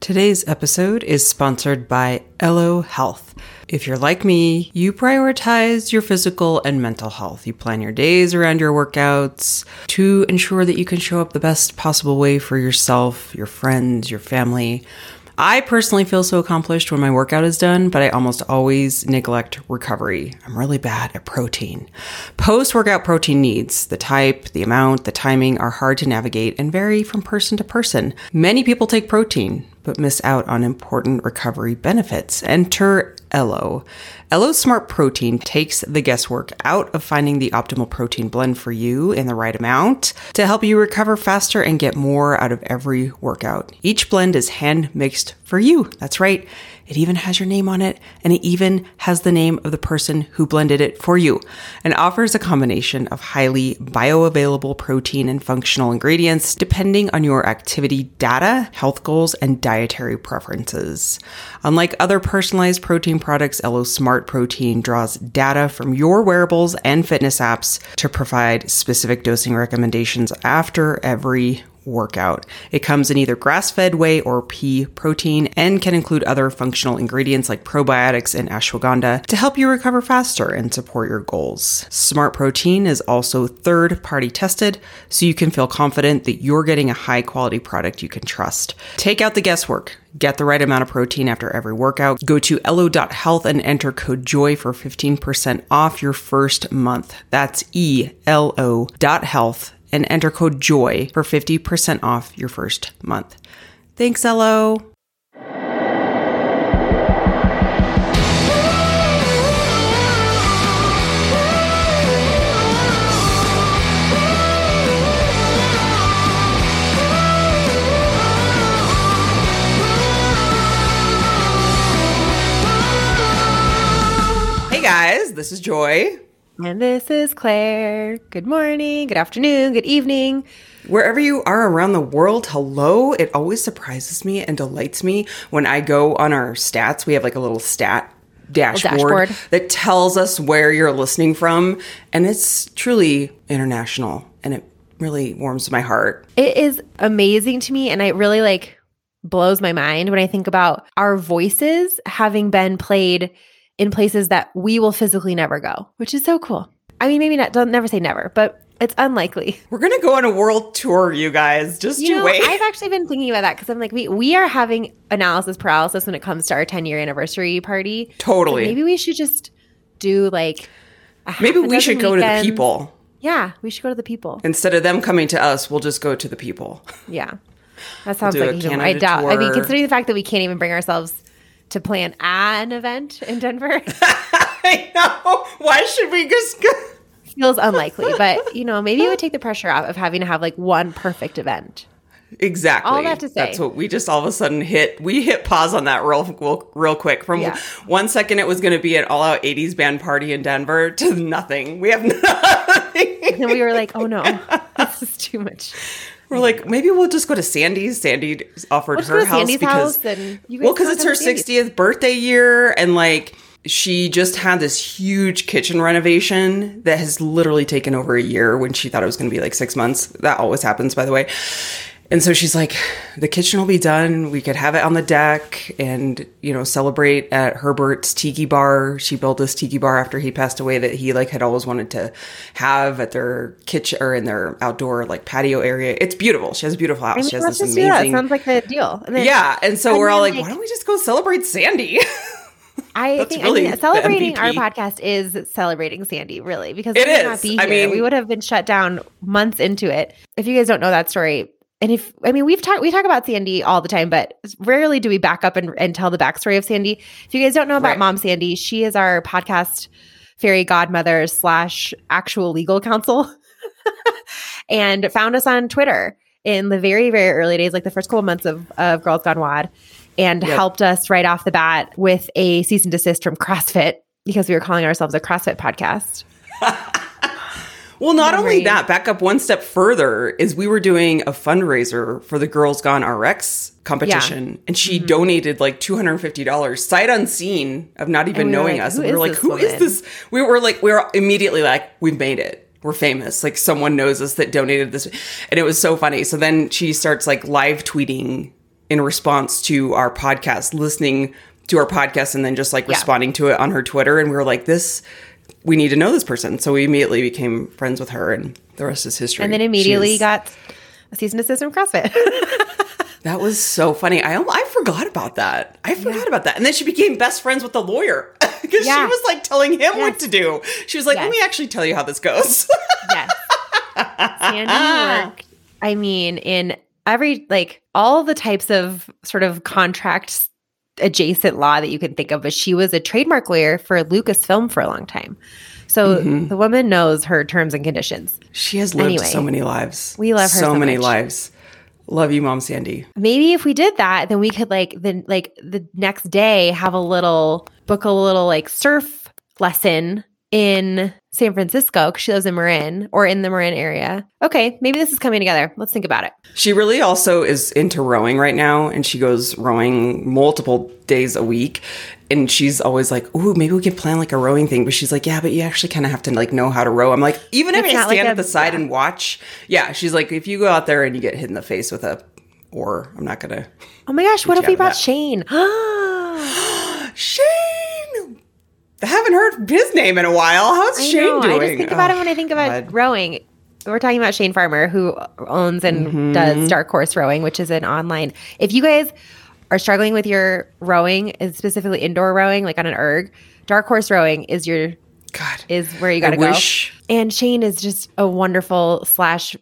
Today's episode is sponsored by Elo Health. If you're like me, you prioritize your physical and mental health. You plan your days around your workouts to ensure that you can show up the best possible way for yourself, your friends, your family. I personally feel so accomplished when my workout is done, but I almost always neglect recovery. I'm really bad at protein. Post workout protein needs, the type, the amount, the timing are hard to navigate and vary from person to person. Many people take protein, but miss out on important recovery benefits. Enter Elo. Elo Smart Protein takes the guesswork out of finding the optimal protein blend for you in the right amount to help you recover faster and get more out of every workout. Each blend is hand mixed for you. That's right. It even has your name on it, and it even has the name of the person who blended it for you, and offers a combination of highly bioavailable protein and functional ingredients depending on your activity data, health goals, and dietary preferences. Unlike other personalized protein products, Elo Smart Protein draws data from your wearables and fitness apps to provide specific dosing recommendations after every workout. It comes in either grass fed whey or pea protein and can include other functional ingredients like probiotics and ashwagandha to help you recover faster and support your goals. Smart Protein is also third party tested, so you can feel confident that you're getting a high quality product you can trust. Take out the guesswork. Get the right amount of protein after every workout. Go to elo.health and enter code JOY for 15% off your first month. That's E L O health and enter code JOY for 50% off your first month. Thanks, Elo. Hey guys, this is Joy. And this is Claire. Good morning, good afternoon, good evening. Wherever you are around the world, hello. It always surprises me and delights me when I go on our stats. We have like a little stat dashboard, dashboard. that tells us where you're listening from. And it's truly international and it really warms my heart. It is amazing to me and it really like blows my mind when I think about our voices having been played in places that we will physically never go, which is so cool. I mean, maybe not, don't never say never, but it's unlikely. We're going to go on a world tour, you guys. Just You know, wait. I've actually been thinking about that because I'm like, we, we are having analysis paralysis when it comes to our 10 year anniversary party. Totally. So maybe we should just do like, a half Maybe we should go to the people. Yeah, we should go to the people. Instead of them coming to us, we'll just go to the people. Yeah. That sounds a like. I doubt. I mean, considering the fact that we can't even bring ourselves to plan an event in Denver, I know. Why should we just go? feels unlikely. But you know, maybe it would take the pressure off of having to have like one perfect event. Exactly. All that to say. That's what we just all of a sudden hit. We hit pause on that real, real, real quick. From Yeah. one second it was going to be an all out 80s band party in Denver to nothing. We have nothing. And we were like, oh no, this is too much. We're like, maybe we'll just go to Sandy's. Sandy offered We'll her house because, house and you guys well, because it's her 60th birthday year. And like, she just had this huge kitchen renovation that has literally taken over a year when she thought it was going to be like six months. That always happens, by the way. And so she's like, the kitchen will be done. We could have it on the deck and, you know, celebrate at Herbert's Tiki Bar. She built this Tiki Bar after he passed away that he like had always wanted to have at their kitchen or in their outdoor like patio area. It's beautiful. She has a beautiful house. I mean, she has this just amazing. Sounds like a deal. And then- yeah. And so and we're all then, like, why don't we just go celebrate Sandy? I That's think really I mean, celebrating our podcast is celebrating Sandy, really, because It we would is. not be I mean- we would have been shut down months into it. If you guys don't know that story, and if I mean we've talked we talk about Sandy all the time, but rarely do we back up and, and tell the backstory of Sandy. If you guys don't know about Right. Mom Sandy, she is our podcast fairy godmother slash actual legal counsel, and found us on Twitter in the very very early days, like the first couple months of of Girls Gone WOD and Yep. helped us right off the bat with a cease and desist from CrossFit because we were calling ourselves a CrossFit podcast. Well, not only that, back up one step further is we were doing a fundraiser for the Girls Gone RX competition, and she Mm-hmm. donated like two hundred and fifty dollars, sight unseen of not even we knowing like, us. "Who And we were is like, "Who is woman?" this?" We were like, we were immediately like, "We've made it. We're famous. Like someone knows us that donated this," and it was so funny. So then she starts like live tweeting in response to our podcast, listening to our podcast, and then just like Yeah. responding to it on her Twitter. And we were like, "This." We need to know this person. So we immediately became friends with her, and the rest is history. And then immediately She's- got a cease and desist from CrossFit. that was so funny. I I forgot about that. I forgot about that. And then she became best friends with the lawyer because Yeah. she was like telling him Yes. what to do. She was like, "Let me actually tell you how this goes." yes. Sandy worked, I mean, in every, like, all the types of sort of contract adjacent law that you can think of, but she was a trademark lawyer for Lucasfilm for a long time. So mm-hmm. the woman knows her terms and conditions. she has lived Anyway. so many lives. We love her so, so many much. lives. Love you, Mom Sandy. Maybe if we did that, then we could like then like the next day have a little book a little like surf lesson in San Francisco because she lives in Marin or in the Marin area. Okay, maybe this is coming together. Let's think about it. She really also is into rowing right now, and she goes rowing multiple days a week. And she's always like, "Ooh, maybe we can plan like a rowing thing." But she's like, "Yeah, but you actually kind of have to like know how to row." I'm like, even if It's I not like stand a- at the side yeah. and watch, yeah. She's like, if you go out there and you get hit in the face with a oar, I'm not gonna. Oh my gosh, what if we brought. Shane? Shane, oh I haven't heard his name in a while. How's I Shane know. doing? I just think about Oh, it when I think about God. rowing. We're talking about Shane Farmer, who owns and Mm-hmm. does Dark Horse Rowing, which is an online. If you guys are struggling with your rowing, specifically indoor rowing, like on an erg, Dark Horse Rowing is your God, is where you got to go. And Shane is just a wonderful slash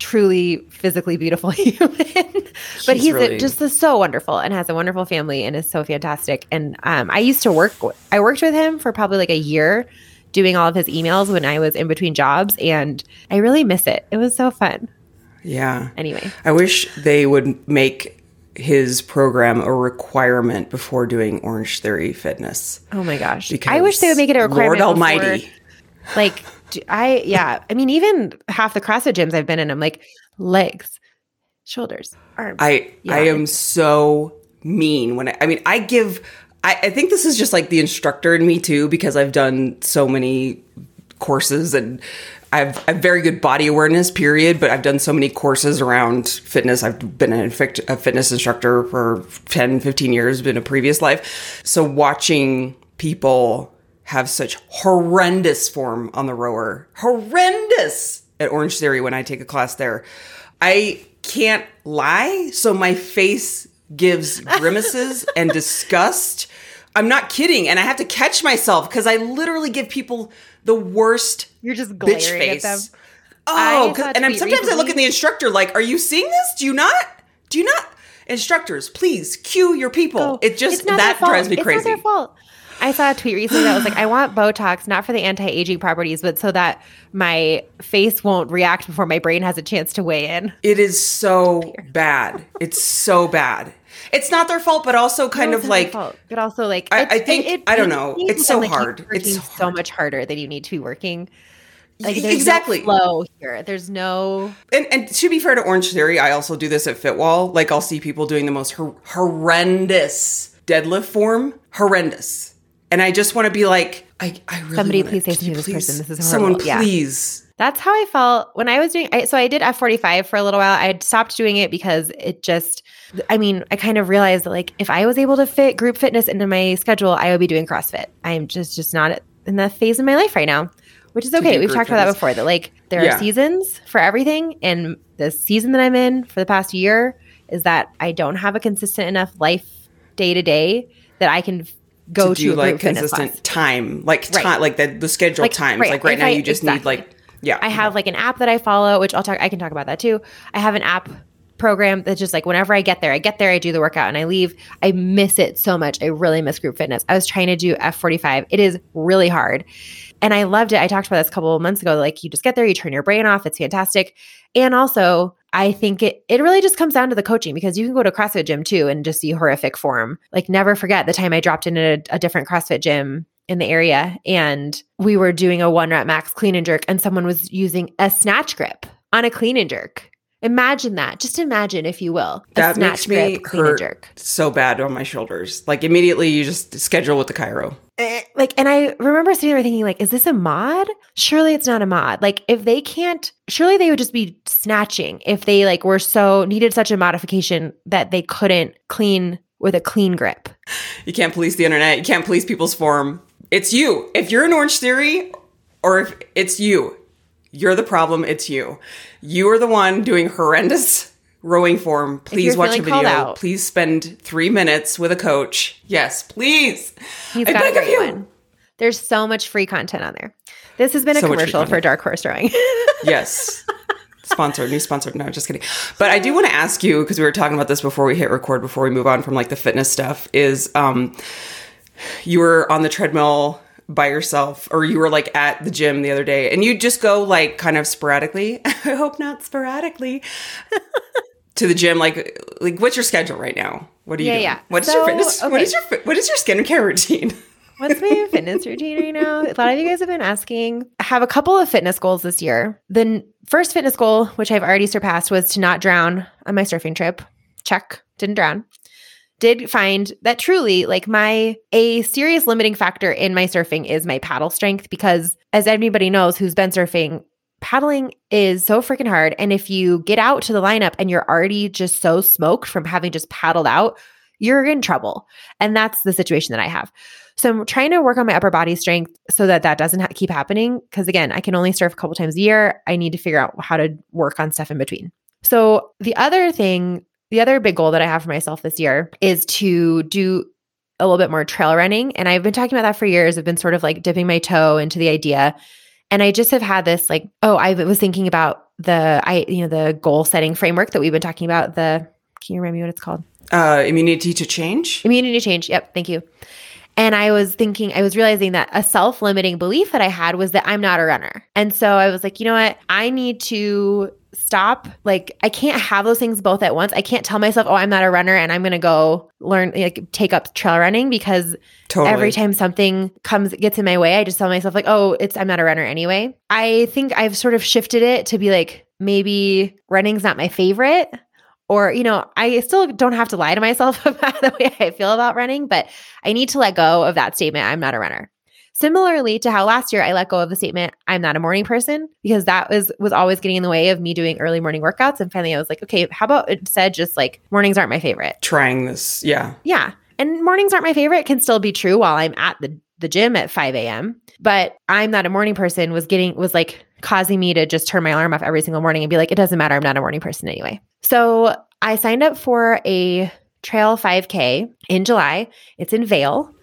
truly physically beautiful human. but He's he's, a- really- just so wonderful and has a wonderful family and is so fantastic. And um, I used to work. I worked with him for probably like a year, doing all of his emails when I was in between jobs, and I really miss it. It was so fun. Yeah. Anyway, I wish they would make his program a requirement before doing Orange Theory Fitness. oh my gosh, Because I wish they would make it a requirement. Lord before- Almighty. like do I yeah. I mean, even half the CrossFit gyms I've been in, I'm like legs, shoulders, arms. I Yeah. I am so mean when I, I mean I give I, I think this is just like the instructor in me too because I've done so many courses and I've a very good body awareness period but I've done so many courses around fitness I've been an a fitness instructor for 10 15 years been a previous life so watching people have such horrendous form on the rower horrendous at Orange Theory when I take a class there I can't lie so my face gives grimaces and disgust I'm not kidding and I have to catch myself because I literally give people the worst You're just bitch glaring at face. them. Oh, and I'm sometimes I look at the instructor like, "Are you seeing this? Do you not? Do you not?" Instructors, please cue your people. Oh, it just it's not their that drives me It's crazy. not their fault. I saw a tweet recently that was like, I want Botox not for the anti aging properties, but so that my face won't react before my brain has a chance to weigh in. It is so bad. It's so bad. It's not their fault, but also kind No, of it's not their like but also like, I- I think- it- I don't know. It's so like hard. It's so so much harder than you need to be working. Like, there's exactly. no flow here. There's no. and, and to be fair to Orange Theory, I also do this at Fitwall. Like I'll see people doing the most hor- horrendous deadlift form, horrendous, and I just want to be like, I, I really Somebody wanna- please say can you something to this person. This is someone horrible. Yeah. please. That's how I felt when I was doing. I, so I did F45 for a little while. I had stopped doing it because it just. I mean, I kind of realized that like if I was able to fit group fitness into my schedule, I would be doing CrossFit. I am just just not in that phase of my life right now, which is okay. We've talked about that before. That like there Yeah. are seasons for everything, and the season that I'm in for the past year is that I don't have a consistent enough life day to day that I can f- go to to, do a like consistent time, like Right. time, like the the scheduled Like, times. right. Like right If now, I- you just need like yeah. I have like an app that I follow, which I'll talk. I can talk about that too. I have an app program that's just like whenever I get there, I get there, I do the workout, and I leave. I miss it so much. I really miss group fitness. I was trying to do F45. It is really hard, and I loved it. I talked about this a couple of months ago. Like you just get there, you turn your brain off. It's fantastic. And also, I think it it really just comes down to the coaching because you can go to CrossFit gym too and just see horrific form. Like never forget the time I dropped in a, a different CrossFit gym in the area and we were doing a one rep max clean and jerk and someone was using a snatch grip on a clean and jerk. Imagine that. Just imagine, if you will, That snatch makes me grip, clean and hurt jerk. so bad on my shoulders. Like immediately, you just schedule with the chiro. Like, and I remember sitting there thinking, like, is this a mod? Surely it's not a mod. Like, if they can't, surely they would just be snatching if they like were so needed such a modification that they couldn't clean with a clean grip. You can't police the internet. You can't police people's form. It's you. If you're an Orange Theory, or if it's you, you're the problem. It's you. You are the one doing horrendous rowing form. Please watch a video. out. Please spend three minutes with a coach. Yes, please. I got a beg of you. one. There's so much free content on there. This has been a So commercial for. Dark Horse Rowing. Yes. Sponsored, new sponsored. No, just kidding. But I do want to ask you because we were talking about this before we hit record, before we move on from like the fitness stuff. Is um, you were on the treadmill by yourself, or you were like at the gym the other day, and you just go like kind of sporadically. I hope not sporadically to the gym. Like, like what's your schedule right now? What are you Yeah, doing? yeah. What's So, your fitness? What okay. is your what is your skincare routine? What's my fitness routine right now? A lot of you guys have been asking. I have a couple of fitness goals this year. The first fitness goal, which I've already surpassed, was to not drown on my surfing trip. Check, didn't drown. Did find that truly, like my a serious limiting factor in my surfing is my paddle strength because, as anybody knows who's been surfing, paddling is so freaking hard. And if you get out to the lineup and you're already just so smoked from having just paddled out, you're in trouble. And that's the situation that I have. So I'm trying to work on my upper body strength so that that doesn't ha- keep happening. Because again, I can only surf a couple times a year. I need to figure out how to work on stuff in between. So the other thing, the other big goal that I have for myself this year is to do a little bit more trail running. And I've been talking about that for years. I've been sort of like dipping my toe into the idea. And I just have had this like, oh, I was thinking about the I, you know, the goal setting framework that we've been talking about. The can you remember me what it's called? Uh, immunity to change. Immunity to change. Yep. Thank you. And I was thinking, I was realizing that a self limiting belief that I had was that I'm not a runner. And so I was like, you know what? I need to stop. Like, I can't have those things both at once. I can't tell myself, oh, I'm not a runner and I'm going to go learn, like, take up trail running because Totally. every time something comes, gets in my way, I just tell myself, like, oh, it's, I'm not a runner anyway. I think I've sort of shifted it to be like, maybe running's not my favorite or you know i still don't have to lie to myself about the way i feel about running but i need to let go of that statement i'm not a runner similarly to how last year i let go of the statement i'm not a morning person because that was was always getting in the way of me doing early morning workouts and finally i was like okay how about instead just like mornings aren't my favorite Trying this. Yeah. yeah. And mornings aren't my favorite can still be true while I'm at the, the gym at 5 a.m. But I'm not a morning person was getting was like causing me to just turn my alarm off every single morning and be like, it doesn't matter. I'm not a morning person anyway. So I signed up for a trail 5K in July. It's in Vail.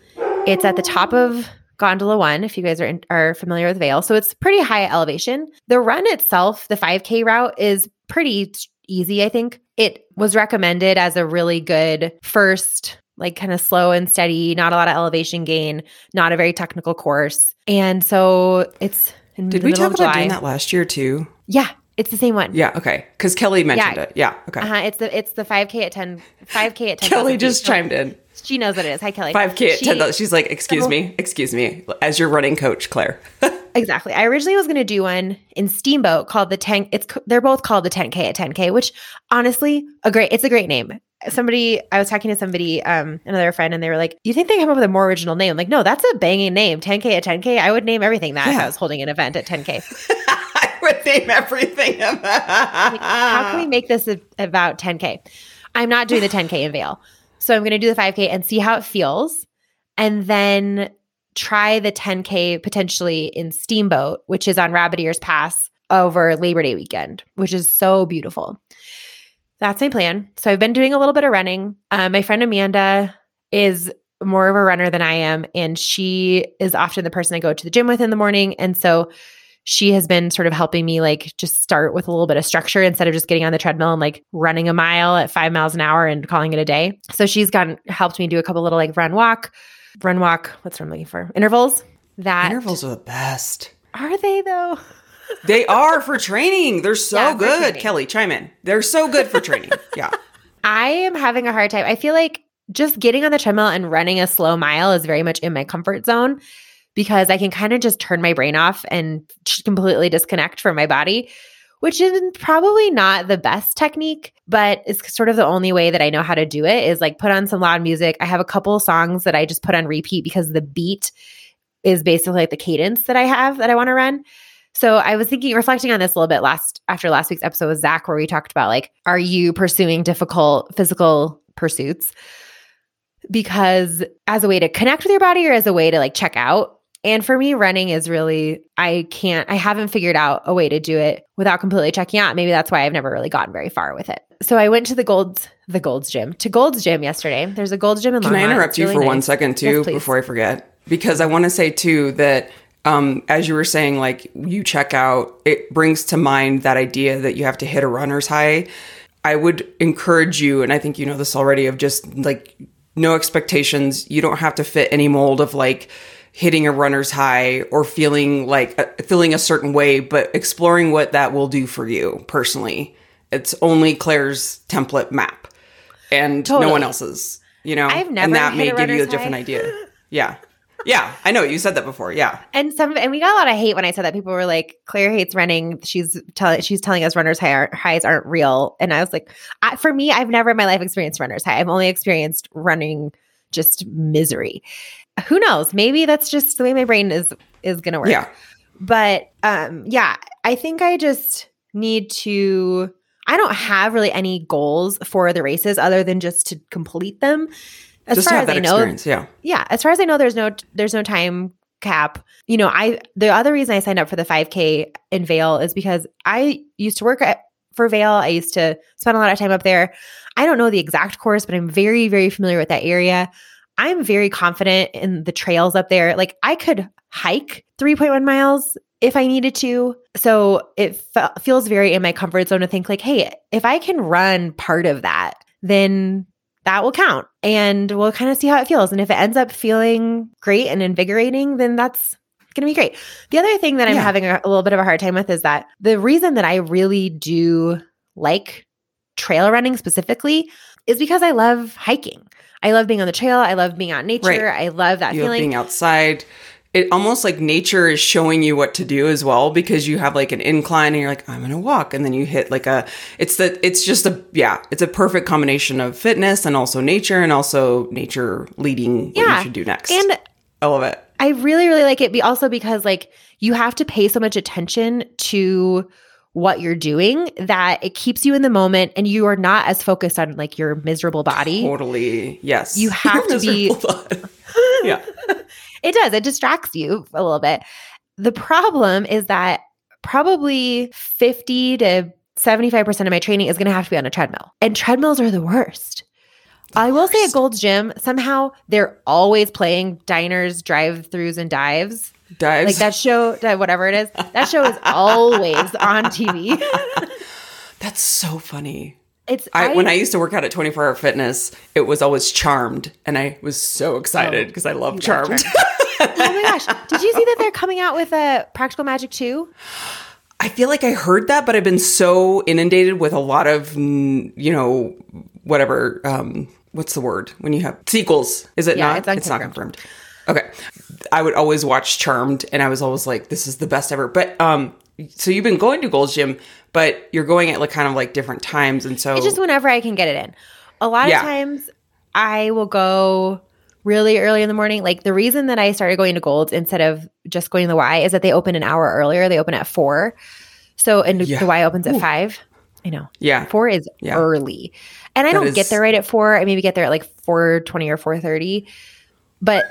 It's at the top of Gondola One, if you guys are in, are familiar with Vail. So it's pretty high elevation. The run itself, the 5K route, is pretty easy, I think. It was recommended as a really good first, like kind of slow and steady, not a lot of elevation gain, not a very technical course. And so it's in Did we talk about doing that last year too? Yeah, it's the same one. Yeah. Okay. Because Kelly mentioned Yeah. it. Yeah. Okay. Uh-huh. It's the it's the 5K at 10 5K at 10. Kelly just chimed in. She knows what it is. Hi Kelly. 5K at She- 10,000. She's like, excuse So- me, excuse me, as your running coach, Claire. Exactly. I originally was going to do one in Steamboat called the 10 it's they're both called the 10k at 10k, which honestly, a great it's a great name. Somebody I was talking to somebody um another friend and they were like, "You think they come up with a more original name?" I'm like, "No, that's a banging name. 10k at 10k. I would name everything that if I was holding an event at 10k. I would name everything. Like, how can we make this a- about 10k? I'm not doing the 10k in Vail. So I'm going to do the 5k and see how it feels and then try the 10k potentially in Steamboat, which is on Rabbit Ears Pass over Labor Day weekend, which is so beautiful. That's my plan. So I've been doing a little bit of running. Uh, my friend Amanda is more of a runner than I am, and she is often the person I go to the gym with in the morning. And so she has been sort of helping me like just start with a little bit of structure instead of just getting on the treadmill and like running a mile at five miles an hour and calling it a day. So she's gotten helped me do a couple little like run walk, run walk. What's what I'm looking for? Intervals. That Intervals are the best. are they though? They are for training. They're so Yeah, good. Kelly, chime in. They're so good for training. Yeah. I am having a hard time. I feel like just getting on the treadmill and running a slow mile is very much in my comfort zone because I can kind of just turn my brain off and just completely disconnect from my body, which is probably not the best technique, but it's sort of the only way that I know how to do it is like put on some loud music. I have a couple songs that I just put on repeat because the beat is basically like the cadence that I have that I want to run. So I was thinking, reflecting on this a little bit last after last week's episode with Zach, where we talked about like, are you pursuing difficult physical pursuits because as a way to connect with your body or as a way to like check out? And for me, running is really, I can't, I haven't figured out a way to do it without completely checking out. Maybe that's why I've never really gotten very far with it. So I went to the Gold's, the Gold's Gym, to Gold's Gym yesterday. There's a Gold's Gym in Can I Longmont. interrupt It's you really for one nice. second too Yes, before I forget? Because I want to say too that um, as you were saying, like you check out, it brings to mind that idea that you have to hit a runner's high. I would encourage you, and I think you know this already, of just like no expectations. You don't have to fit any mold of like hitting a runner's high or feeling like uh, feeling a certain way, but exploring what that will do for you personally. It's only Claire's template map and no one else's, you know? I've never and that may give you a different high. idea. Yeah. Yeah. I know you said that before. Yeah. And some and we got a lot of hate when I said that. People were like, "Claire hates running. She's telling she's telling us runners high aren't, highs aren't real." And I was like, I, "For me, I've never in my life experienced runners high. I've only experienced running just misery. Who knows? Maybe that's just the way my brain is is going to work." Yeah. But um, yeah, I think I just need to. I don't have really any goals for the races other than just to complete them. As Just to far have as that I know, experience. Yeah. yeah as far as i know there's no there's no time cap. You know i the other reason i signed up for the 5k in Vail is because i used to work at for Vail i used to spend a lot of time up there. I don't know the exact course but i'm very very familiar with that area. I'm very confident in the trails up there. Like i could hike 3.1 miles if i needed to. So it fe- feels very in my comfort zone to think like hey if i can run part of that then that will count and we'll kind of see how it feels. And if it ends up feeling great and invigorating, then that's going to be great. The other thing that I'm Yeah. having a, a little bit of a hard time with is that the reason that I really do like trail running specifically is because I love hiking. I love being on the trail. I love being out in nature. Right. I love that You love feeling. being outside. It almost like nature is showing you what to do as well because you have like an incline and you're like, I'm gonna walk. And then you hit like a it's the it's just a yeah, it's a perfect combination of fitness and also nature and also nature leading what Yeah. you should do next. and I love it. I really, really like it. Be also because like you have to pay so much attention to what you're doing that it keeps you in the moment and you are not as focused on like your miserable body. Totally. Yes. You have to be- yeah. It does. It distracts you a little bit. The problem is that probably 50 to 75% of my training is going to have to be on a treadmill. And treadmills are the worst. I will say at Gold's Gym, somehow they're always playing diners, drive throughs, and dives. Dives. Like that show, whatever it is, that show is always on TV. That's so funny. It's I, when I used to work out at 24 Hour Fitness, it was always Charmed, and I was so excited Oh, because I love love Charmed. oh my gosh, did you see that they're coming out with a Practical Magic 2? I feel like I heard that, but I've been so inundated with a lot of, you know, whatever. Um, what's the word when you have sequels? Is it Yeah, not? it's not confirmed. Okay, I would always watch Charmed, and I was always like, "This is the best ever." But um, so you've been going to Gold's Gym, but you're going at like kind of like different times, and so It's just whenever I can get it in. A lot Yeah. of times I will go really early in the morning. Like the reason that I started going to Gold's instead of just going to the Y is that they open an hour earlier. They open at four. So, and Yeah. the Y opens at five. I know. yeah, Four is Yeah. early. And I That don't is- get there right at four. I maybe get there at like 420 or 430. But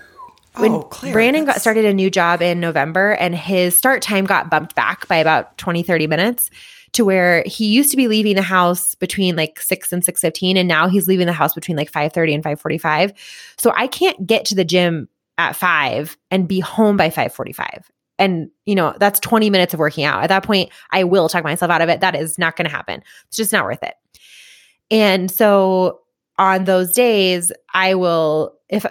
when Oh, Claire, Brandon got started a new job in November and his start time got bumped back by about 20, 30 minutes to where he used to be leaving the house between like 6 and 6.15 and now he's leaving the house between like 5.30 and 5.45 so i can't get to the gym at 5 and be home by 5.45 and you know that's 20 minutes of working out. At that point i will talk myself out of it. That is not going to happen. It's just not worth it. And so on those days i will if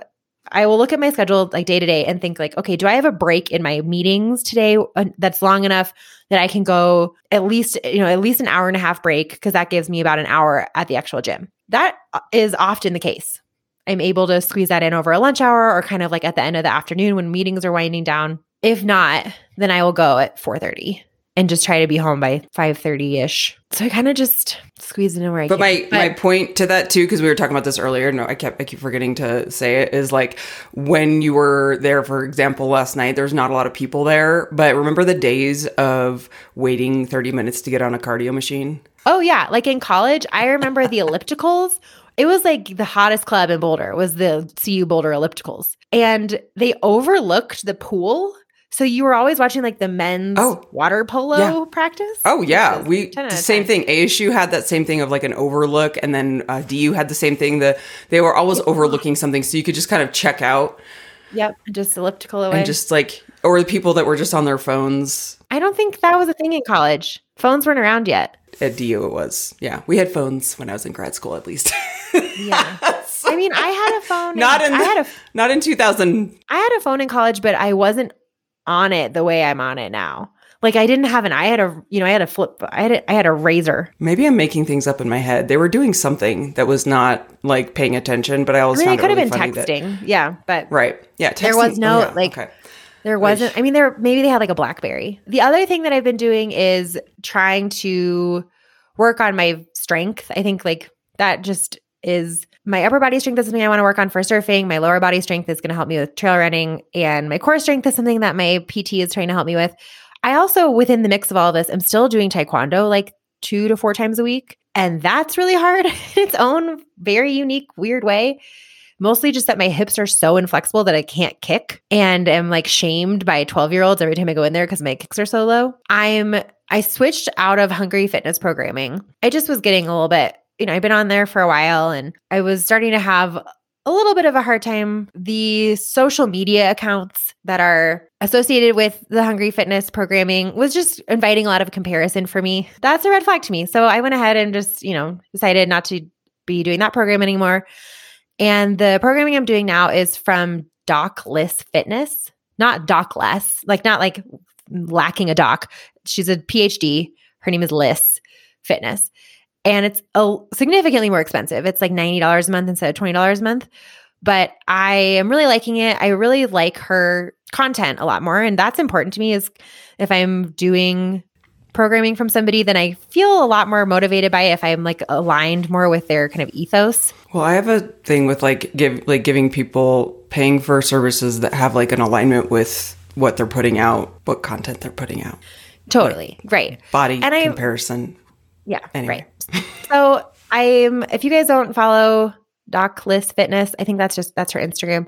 I will look at my schedule like day to day and think like, okay, do I have a break in my meetings today uh, that's long enough that I can go at least, you know, at least an hour and a half break because that gives me about an hour at the actual gym. That uh, often the case. I'm able to squeeze that in over a lunch hour or kind of like at the end of the afternoon when meetings are winding down. If not, then I will go at 4:30 and just try to be home by 5:30 ish. So I kind of just squeeze it in where I but can. my my point to that too, because we were talking about this earlier. No, I kept I keep forgetting to say it. Is like when you were there, for example, last night. There's not a lot of people there, but remember the days of waiting 30 minutes to get on a cardio machine. Oh yeah, like in college, I remember the ellipticals. It was like the hottest club in Boulder was the CU Boulder ellipticals. And they overlooked the pool. So you were always watching like the men's Oh, water polo yeah. practice. Oh yeah, we the same 10. thing. ASU had that same thing of like an overlook, and then uh, DU had the same thing. The they were always overlooking something, so you could just kind of check out Yep, just elliptical away. and just like, or the people that were just on their phones I don't think that was a thing in college. Phones weren't around yet. at DU. It was yeah, we had phones when I was in grad school, at least. Yeah. I mean, I had a phone. not in I the, had a not in 2000. I had a phone in college, but I wasn't on it the way I'm on it now. Like I didn't have an I had a you know, I had a flip I had a, I had a Razr. Maybe I'm making things up in my head. They were doing something that was not like paying attention, but I I always mean, it found could have really been funny that- texting. yeah, but right? Yeah, There was no, oh, yeah, like, okay. There wasn't. I mean, there maybe they had like a BlackBerry. The other thing that I've been doing is trying to work on my strength. I think like that just is my upper body strength is something I want to work on for surfing. My lower body strength is going to help me with trail running, and my core strength is something that my PT is trying to help me with. I also, within the mix of all of this, I'm still doing taekwondo like two to four times a week, and that's really hard in its own very unique, weird way mostly just that my hips are so inflexible that I can't kick and I'm like shamed by 12 year olds every time I go in there because my kicks are so low. I'm, I switched out of Hungry Fitness programming. I just was getting a little bit, you know, I've been on there for a while and I was starting to have a little bit of a hard time. The social media accounts that are associated with the Hungry Fitness programming was just inviting a lot of comparison for me. That's a red flag to me. So I went ahead and just, you know, decided not to be doing that program anymore. And the programming I'm doing now is from Doc Liss Fitness, not Doc Less, like not like lacking a doc. She's a PhD. Her name is Liss Fitness. And it's a, significantly more expensive. It's like $90 a month instead of $20 a month. But I am really liking it. I really like her content a lot more. And that's important to me is if I'm doing programming from somebody, then I feel a lot more motivated by it if I'm like aligned more with their kind of ethos. Well, I have a thing with like give like giving people paying for services that have like an alignment with what they're putting out, what content they're putting out. Totally. Right. Body And I- comparison. Yeah. Anyway. Right. So I'm if you guys don't follow Doc Liss Fitness, I think that's just that's her Instagram.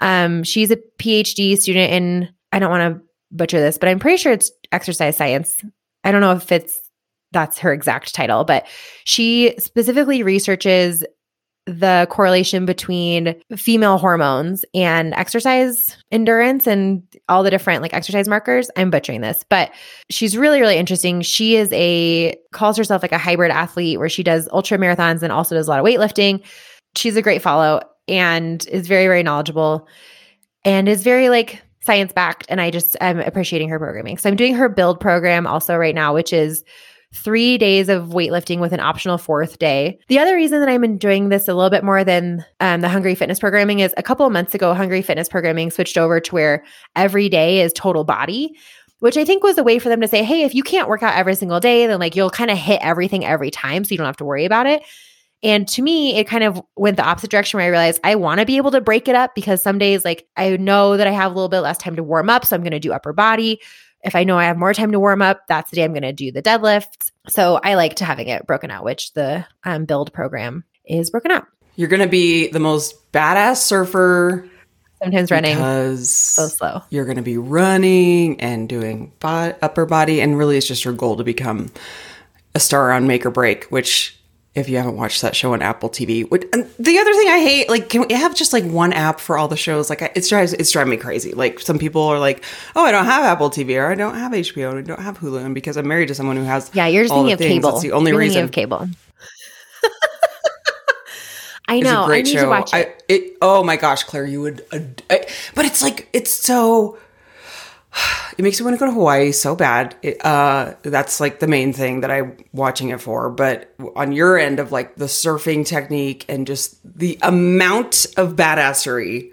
Um, she's a PhD student in I don't want to butcher this, but I'm pretty sure it's exercise science. I don't know if it's that's her exact title, but she specifically researches the correlation between female hormones and exercise endurance and all the different like exercise markers. I'm butchering this, but she's really, really interesting. She is a calls herself like a hybrid athlete where she does ultra marathons and also does a lot of weightlifting. She's a great follow and is very, very knowledgeable and is very like science backed. And I just am appreciating her programming. So I'm doing her build program also right now, which is three days of weightlifting with an optional fourth day. The other reason that I'm enjoying this a little bit more than um, the Hungry Fitness programming is a couple of months ago, Hungry Fitness programming switched over to where every day is total body. Which I think was a way for them to say, hey, if you can't work out every single day, then like you'll kind of hit everything every time. So you don't have to worry about it. And to me, it kind of went the opposite direction where I realized I want to be able to break it up because some days, like, I know that I have a little bit less time to warm up. So I'm going to do upper body. If I know I have more time to warm up, that's the day I'm going to do the deadlifts. So I like to having it broken out, which the um, build program is broken out. You're gonna be the most badass surfer Sometimes running because so slow. you're gonna be running and doing bo- upper body, and really, it's just your goal to become a star on Make or Break, which. If you haven't watched that show on Apple TV, which, the other thing I hate, like, can we have just like one app for all the shows? Like, it's drives it's driving me crazy. Like, some people are like, "Oh, I don't have Apple TV, or I don't have HBO, or I don't have Hulu," and because I'm married to someone who has, Yeah, you're just thinking of things, cable. That's the only You're thinking reason. of cable. I know. a great I need show. to watch it. I, it. Oh my gosh, Claire, you would. Uh, ad- I, but it's like it's so. It makes me want to go to Hawaii so bad. It, uh, that's like the main thing that I'm watching it for. But on your end of like the surfing technique and just the amount of badassery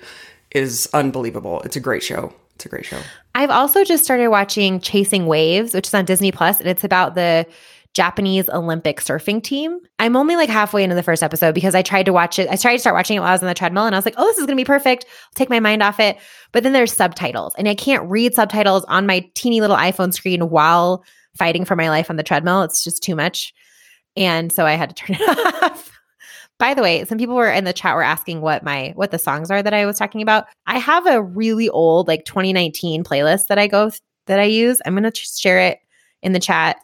is unbelievable. It's a great show. It's a great show. I've also just started watching Chasing Waves, which is on Disney Plus, and it's about the Japanese Olympic surfing team. I'm only like halfway into the first episode because I tried to watch it. I tried to start watching it while I was on the treadmill and I was like, oh, this is going to be perfect. I'll take my mind off it. But then there's subtitles and I can't read subtitles on my teeny little iPhone screen while fighting for my life on the treadmill. It's just too much. And so I had to turn it off. By the way, some people were in the chat were asking what my what the songs are that I was talking about. I have a really old like 2019 playlist that I go that I use. I'm going to share it in the chat.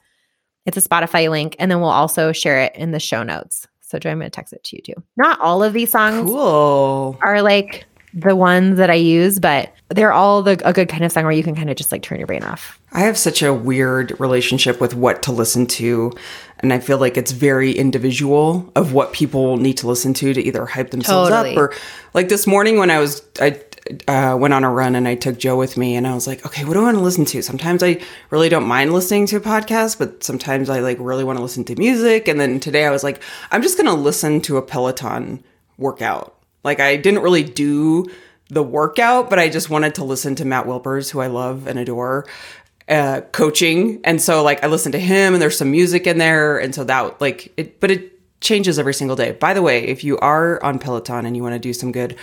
It's a Spotify link and then we'll also share it in the show notes. So Joy, I'm going to text it to you too. Not all of these songs Cool. are like the ones that I use, but they're all the a good kind of song where you can kind of just like turn your brain off. I have such a weird relationship with what to listen to. And I feel like it's very individual of what people need to listen to to either hype themselves Totally. up or like this morning when I was, I uh, went on a run and I took Joe with me and I was like, okay, what do I want to listen to? Sometimes I really don't mind listening to a podcast, but sometimes I like really want to listen to music. And then today I was like, I'm just going to listen to a Peloton workout. Like I didn't really do the workout, but I just wanted to listen to Matt Wilpers, who I love and adore, uh, coaching. And so like I listened to him and there's some music in there. And so that like it, but it changes every single day. By the way, if you are on Peloton and you want to do some good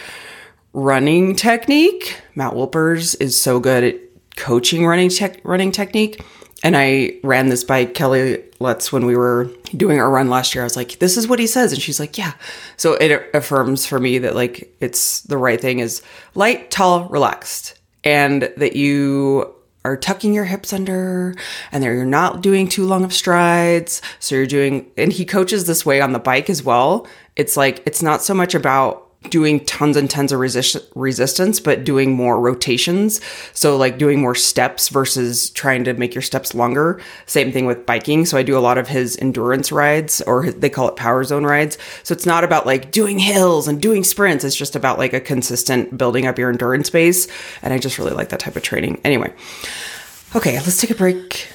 running technique, Matt Wilpers is so good at coaching running tech running technique. And I ran this by Kelly Lutz when we were doing our run last year. I was like, this is what he says. And she's like, yeah. So it affirms for me that like it's the right thing is light, tall, relaxed. And that you are tucking your hips under and that you're not doing too long of strides. So you're doing, and he coaches this way on the bike as well. It's like, it's not so much about doing tons and tons of resist- resistance, but doing more rotations. So like doing more steps versus trying to make your steps longer. Same thing with biking. So I do a lot of his endurance rides or his- they call it power zone rides. So it's not about like doing hills and doing sprints. It's just about like a consistent building up your endurance base. And I just really like that type of training. Anyway. Okay, let's take a break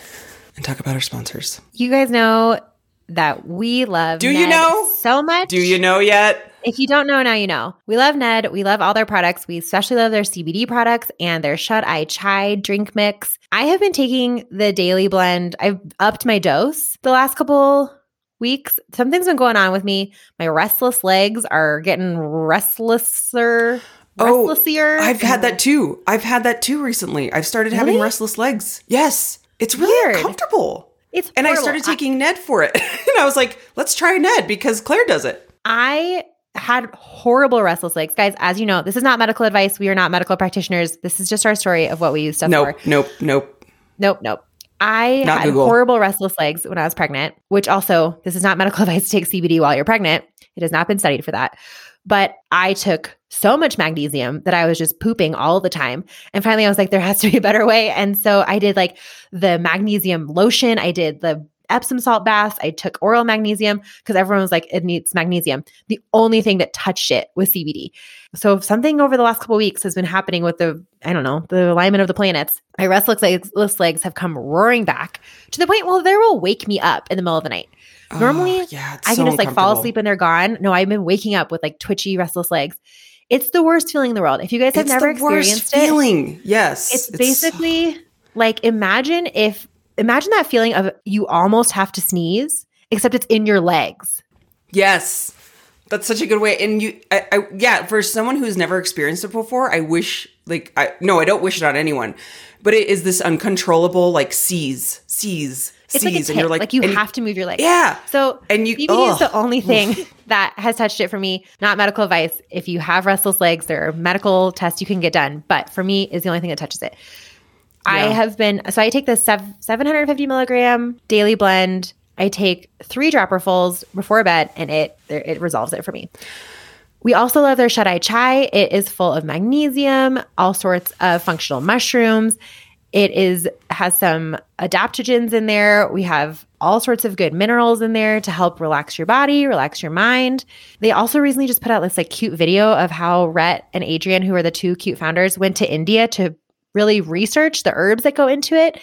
and talk about our sponsors. You guys know that we love Do you know? so much. Do you know yet? If you don't know, now you know. We love Ned. We love all their products. We especially love their CBD products and their Shut Eye Chai drink mix. I have been taking the daily blend. I've upped my dose the last couple weeks. Something's been going on with me. My restless legs are getting restlesser. Oh, Restlessier. I've had that too. I've had that too recently. I've started having Really? restless legs. Yes. It's really Weird. uncomfortable. It's And I started taking Ned for it. and I was like, let's try Ned because Claire does it. I had horrible restless legs. Guys, as you know, this is not medical advice. We are not medical practitioners. This is just our story of what we use stuff Nope, for. nope, nope. Nope, nope. I Not had Google. horrible restless legs when I was pregnant, which also, this is not medical advice to take CBD while you're pregnant. It has not been studied for that. But I took so much magnesium that I was just pooping all the time. And finally, I was like, there has to be a better way. And so I did like the magnesium lotion, I did the Epsom salt baths, I took oral magnesium because everyone was like, it needs magnesium. The only thing that touched it was CBD. So something over the last couple of weeks has been happening with the, I don't know, the alignment of the planets. My restless legs, legs have come roaring back to the point where they will wake me up in the middle of the night. Ah, Normally, Oh, yeah, it's I so can just like fall asleep and they're gone. No, I've been waking up with like twitchy, restless legs. It's the worst feeling in the world. If you guys have It's never the worst experienced it, feeling. Yes. it's basically like imagine if imagine that feeling of you almost have to sneeze, except it's in your legs. Yes. That's such a good way. And you, I, I, yeah, for someone who's never experienced it before, I wish, like, I, no, I don't wish it on anyone, but it is this uncontrollable, like, seize, seize, It's seize. like and you're like, like, you have to move your legs. Yeah. So And you- CBD is the oh. only thing that has touched it for me. Not medical advice. If you have restless legs, there are medical tests you can get done. But for me, is the only thing that touches it. I have been so I take the sev- 750 milligram daily blend. I take three dropperfuls before bed, and it it resolves it for me. We also love their shut eye chai. It is full of magnesium, all sorts of functional mushrooms, It is has some adaptogens in there. We have all sorts of good minerals in there to help relax your body, relax your mind. They also recently just put out this like cute video of how Rhett and Adrian, who are the two cute founders, went to India to really research the herbs that go into it.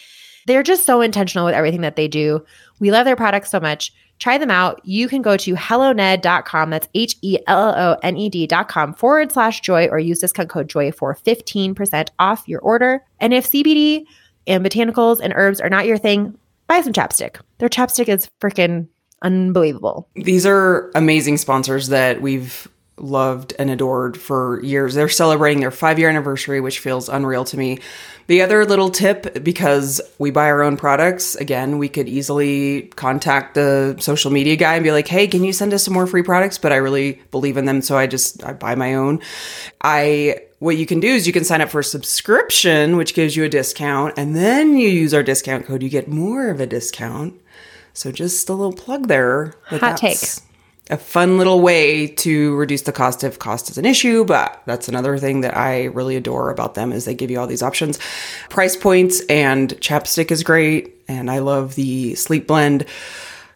They're just so intentional with everything that they do. We love their products so much. Try them out. You can go to helloned.com. That's H E L O N E D.com forward slash joy or use discount code joy for 15% off your order. And if CBD and botanicals and herbs are not your thing, buy some chapstick. Their chapstick is freaking unbelievable. These are amazing sponsors that we've loved and adored for years. They're celebrating their five year anniversary, which feels unreal to me. The other little tip, because we buy our own products, again, we could easily contact the social media guy and be like, hey, can you send us some more free products? But I really believe in them, so I just I buy my own. I what you can do is you can sign up for a subscription, which gives you a discount, and then you use our discount code, you get more of a discount. So just a little plug there. Hot take a fun little way to reduce the cost if cost is an issue but that's another thing that i really adore about them is they give you all these options. Price points and chapstick is great and i love the sleep blend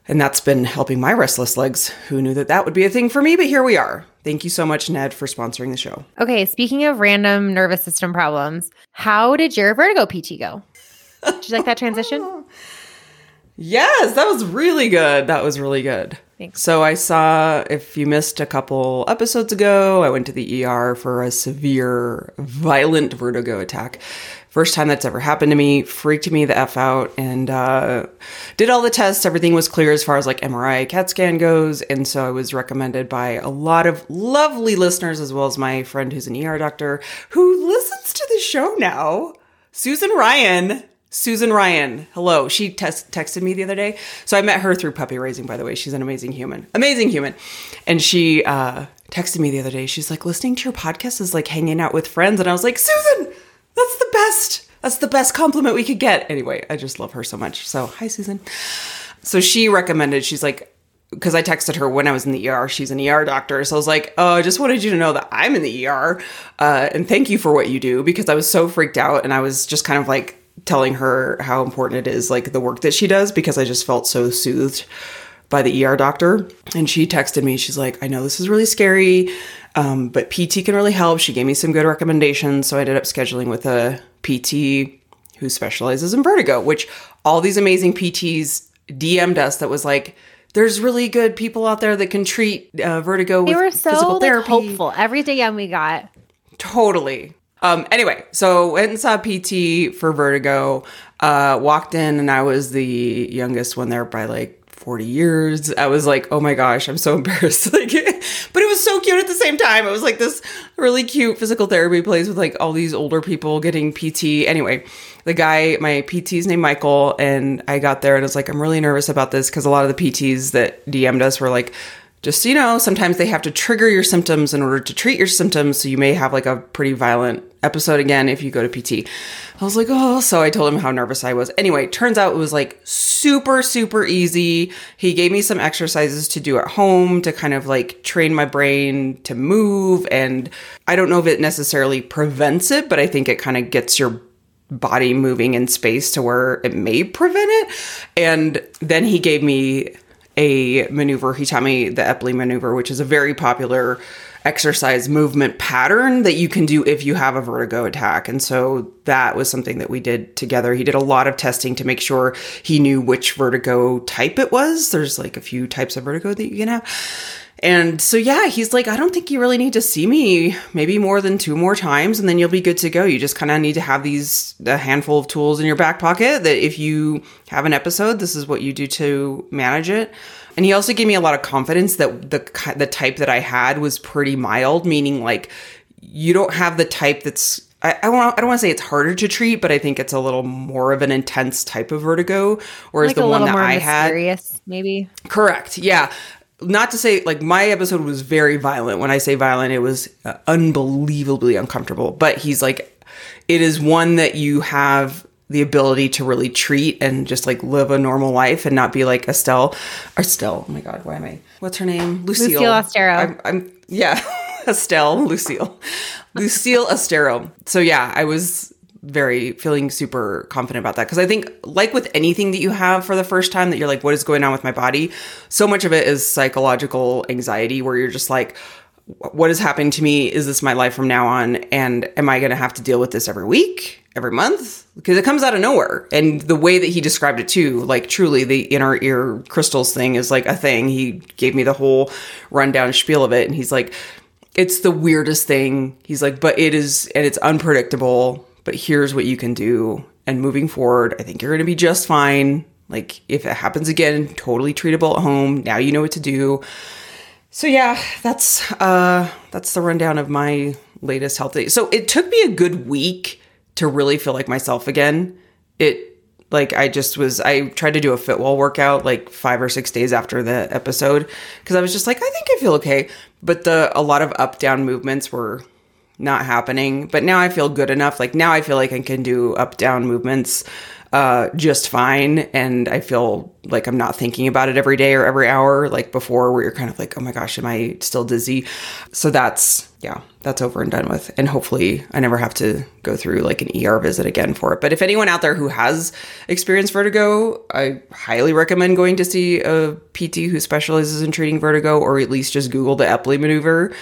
and that's been helping my restless legs. Who knew that that would be a thing for me? But here we are. Thank you so much ned for sponsoring the show. Okay speaking of random nervous system problems how did your vertigo pt go? Did you like that transition yes that was really good that was really good Thanks. So I saw if you missed a couple episodes ago, I went to the ER for a severe, violent vertigo attack. First time that's ever happened to me, freaked me the F out, and uh, did all the tests. Everything was clear as far as like MRI, CAT scan goes. And so I was recommended by a lot of lovely listeners, as well as my friend who's an ER doctor who listens to the show now, Susan Ryan. Susan Ryan, hello. She texted me the other day. So I met her through puppy raising, by the way. She's an amazing human. Amazing human. And she uh, texted me the other day. She's like, listening to your podcast is like hanging out with friends. And I was like, Susan, that's the best. That's the best compliment we could get. Anyway, I just love her so much. So, hi, Susan. So she recommended, she's like, because I texted her when I was in the ER. She's an ER doctor. So I was like, oh, I just wanted you to know that I'm in the ER. Uh, and thank you for what you do because I was so freaked out. And I was just kind of like, telling her how important it is, like the work that she does, because I just felt so soothed by the ER doctor. And she texted me, she's like, I know this is really scary, um, but PT can really help. She gave me some good recommendations. So I ended up scheduling with a PT who specializes in vertigo, which all these amazing PTs DM'd us that was like, there's really good people out there that can treat uh, vertigo they with were so physical like, therapy. hopeful every DM we got. Totally. Um, anyway, so went and saw PT for vertigo. Uh, walked in and I was the youngest one there by like 40 years. I was like, oh my gosh, I'm so embarrassed. like, but it was so cute at the same time. It was like this really cute physical therapy place with like all these older people getting PT. Anyway, the guy, my PT's named Michael, and I got there and I was like, I'm really nervous about this because a lot of the PTs that DM'd us were like, just you know, sometimes they have to trigger your symptoms in order to treat your symptoms. So you may have like a pretty violent episode again if you go to PT. I was like, oh, so I told him how nervous I was. Anyway, turns out it was like super, super easy. He gave me some exercises to do at home to kind of like train my brain to move. And I don't know if it necessarily prevents it, but I think it kind of gets your body moving in space to where it may prevent it. And then he gave me a maneuver. He taught me the Epley maneuver, which is a very popular exercise movement pattern that you can do if you have a vertigo attack. And so that was something that we did together. He did a lot of testing to make sure he knew which vertigo type it was. There's like a few types of vertigo that you can have. And so, yeah, he's like, I don't think you really need to see me maybe more than two more times, and then you'll be good to go. You just kind of need to have these, a handful of tools in your back pocket that if you have an episode, this is what you do to manage it. And he also gave me a lot of confidence that the, the type that I had was pretty mild, meaning like you don't have the type that's I, I, want, I don't want to say it's harder to treat, but I think it's a little more of an intense type of vertigo. Whereas like the one that I had, maybe. Correct. Yeah not to say like my episode was very violent. When I say violent, it was uh, unbelievably uncomfortable. But he's like, it is one that you have the ability to really treat and just like live a normal life and not be like Estelle. Estelle. Oh my God, why am I? What's her name? Lucille. Lucille Astero. I'm, I'm yeah, Estelle, Lucille, Lucille Astero. So yeah, I was very feeling super confident about that. Because I think like with anything that you have for the first time that you're like what is going on with my body? So much of it is psychological anxiety where you're just like what is happening to me? Is this my life from now on? And am I going to have to deal with this every week every month? Because it comes out of nowhere. And the way that he described it too like truly the inner ear crystals thing is like a thing. He gave me the whole rundown spiel of it and he's like it's the weirdest thing. He's like but it is and it's unpredictable but here's what you can do. And moving forward, I think you're going to be just fine. Like if it happens again, totally treatable at home. Now you know what to do. So yeah, that's uh that's the rundown of my latest health day. So it took me a good week to really feel like myself again. It like I just was I tried to do a Fitwell workout like 5 or 6 days after the episode cuz I was just like I think I feel okay, but the a lot of up down movements were not happening. But now I feel good enough. Like now I feel like I can do up down movements uh, just fine. And I feel like I'm not thinking about it every day or every hour, like before, where you're kind of like, oh my gosh, am I still dizzy? So that's, yeah, that's over and done with. And hopefully I never have to go through like an ER visit again for it. But if anyone out there who has experienced vertigo, I highly recommend going to see a PT who specializes in treating vertigo or at least just Google the Epley maneuver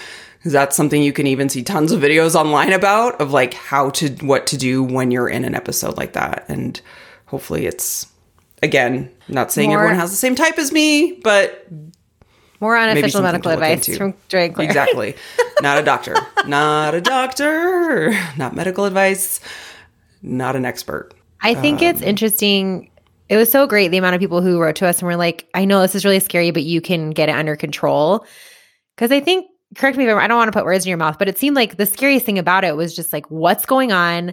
that's something you can even see tons of videos online about of like how to what to do when you're in an episode like that and hopefully it's again not saying more, everyone has the same type as me but more unofficial medical advice from Joy Claire. Exactly. not a doctor. not a doctor. Not medical advice. Not an expert. I think um, it's interesting. It was so great the amount of people who wrote to us and were like, I know this is really scary, but you can get it under control. Because I think correct me if I'm, I don't want to put words in your mouth, but it seemed like the scariest thing about it was just like, what's going on?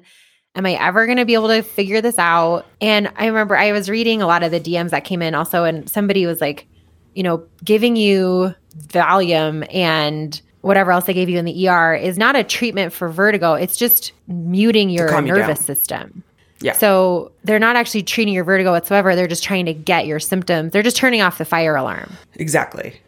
Am I ever going to be able to figure this out? And I remember I was reading a lot of the DMs that came in also, and somebody was like, you know, giving you Valium and whatever else they gave you in the ER is not a treatment for vertigo. It's just muting your nervous you system. Yeah. So they're not actually treating your vertigo whatsoever. They're just trying to get your symptoms. They're just turning off the fire alarm. Exactly.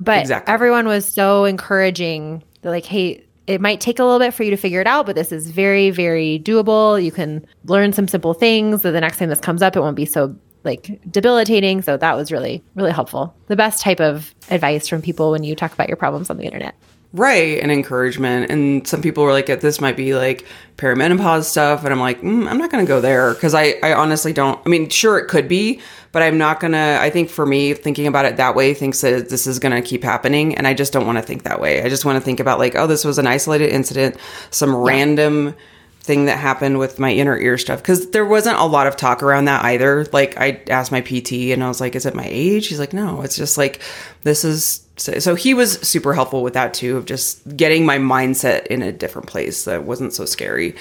But exactly. everyone was so encouraging. They're like, hey, it might take a little bit for you to figure it out, but this is very, very doable. You can learn some simple things. So the next time this comes up, it won't be so like debilitating. So that was really, really helpful. The best type of advice from people when you talk about your problems on the internet. Right, and encouragement. And some people were like, this might be like perimenopause stuff. And I'm like, mm, I'm not going to go there because I, I honestly don't. I mean, sure, it could be, but I'm not to. I think for me, thinking about it that way thinks that this is to keep happening. And I just don't want to think that way. I just want to think about like, oh, this was an isolated incident, some yeah. random thing that happened with my inner ear stuff because there wasn't a lot of talk around that either. Like I asked my PT and I was like, "Is it my age?" He's like, "No, it's just like this is." So he was super helpful with that too, of just getting my mindset in a different place that wasn't so scary.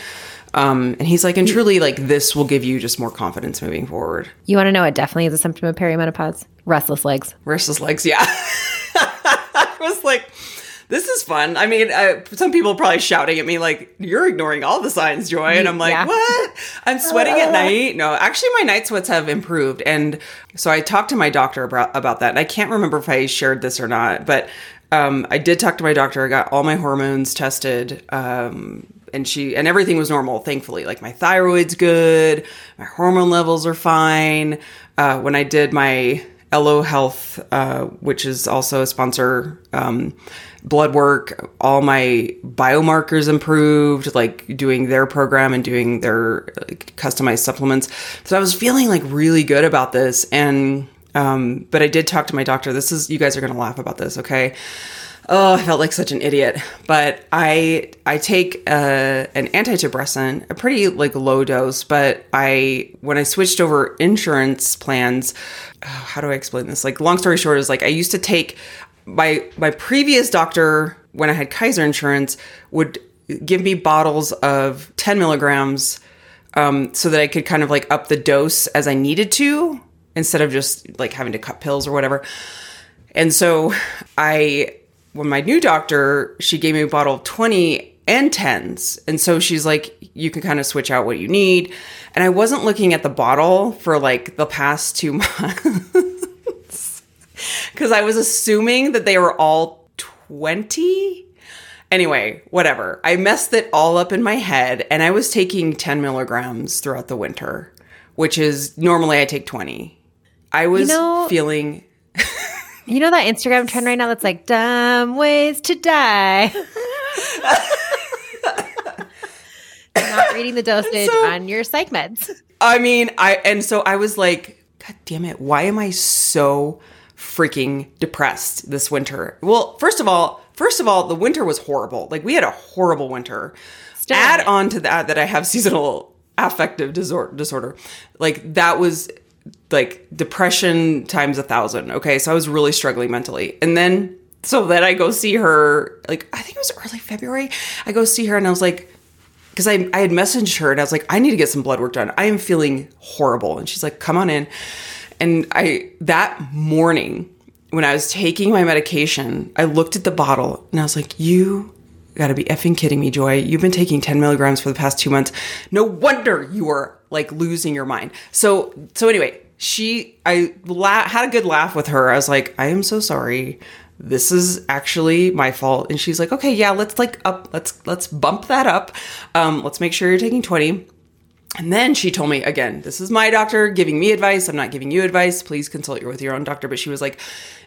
Um, and he's like, and truly, like this will give you just more confidence moving forward. You want to know? It definitely is a symptom of perimenopause. Restless legs. Restless legs. Yeah. I was like this is fun. I mean, uh, some people are probably shouting at me like, "You're ignoring all the signs, Joy," and I'm like, yeah. "What? I'm sweating at night." No, actually, my night sweats have improved, and so I talked to my doctor about about that, and I can't remember if I shared this or not, but um, I did talk to my doctor. I got all my hormones tested. Um, and she and everything was normal thankfully like my thyroid's good my hormone levels are fine uh, when i did my Elo Health, uh, which is also a sponsor, um, blood work. All my biomarkers improved, like doing their program and doing their like, customized supplements. So I was feeling like really good about this. And, um, but I did talk to my doctor. This is, you guys are going to laugh about this, okay? Oh, I felt like such an idiot. But I I take uh, an antidepressant, a pretty like low dose. But I when I switched over insurance plans, oh, how do I explain this? Like long story short is like I used to take my my previous doctor when I had Kaiser insurance would give me bottles of 10 milligrams um, so that I could kind of like up the dose as I needed to instead of just like having to cut pills or whatever. And so I when my new doctor, she gave me a bottle of 20 and 10s. And so she's like, you can kind of switch out what you need. And I wasn't looking at the bottle for like the past two months because I was assuming that they were all 20. Anyway, whatever. I messed it all up in my head and I was taking 10 milligrams throughout the winter, which is normally I take 20. I was know- feeling You know that Instagram trend right now that's like dumb ways to die. Not reading the dosage So- on your psych meds. I mean, I and so I was like, God damn it, why am I so freaking depressed this winter? Well, first of all, first of all, the winter was horrible. Like we had a horrible winter. Still Add on to that that I have seasonal affective disorder disorder. Like that was like depression times a thousand. Okay. So I was really struggling mentally. And then so then I go see her, like I think it was early February. I go see her and I was like, because I, I had messaged her and I was like, I need to get some blood work done. I am feeling horrible. And she's like, come on in. And I, that morning, when I was taking my medication, I looked at the bottle and I was like, you gotta be effing kidding me, Joy. You've been taking 10 milligrams for the past two months. No wonder you are like losing your mind. So, so anyway, she, I la- had a good laugh with her. I was like, I am so sorry. This is actually my fault. And she's like okay yeah let's like up let's let's bump that up. Um let's make sure you're taking 20 and then she told me again this is my doctor giving me advice. I'm not giving you advice. Please consult with your own doctor. But she was like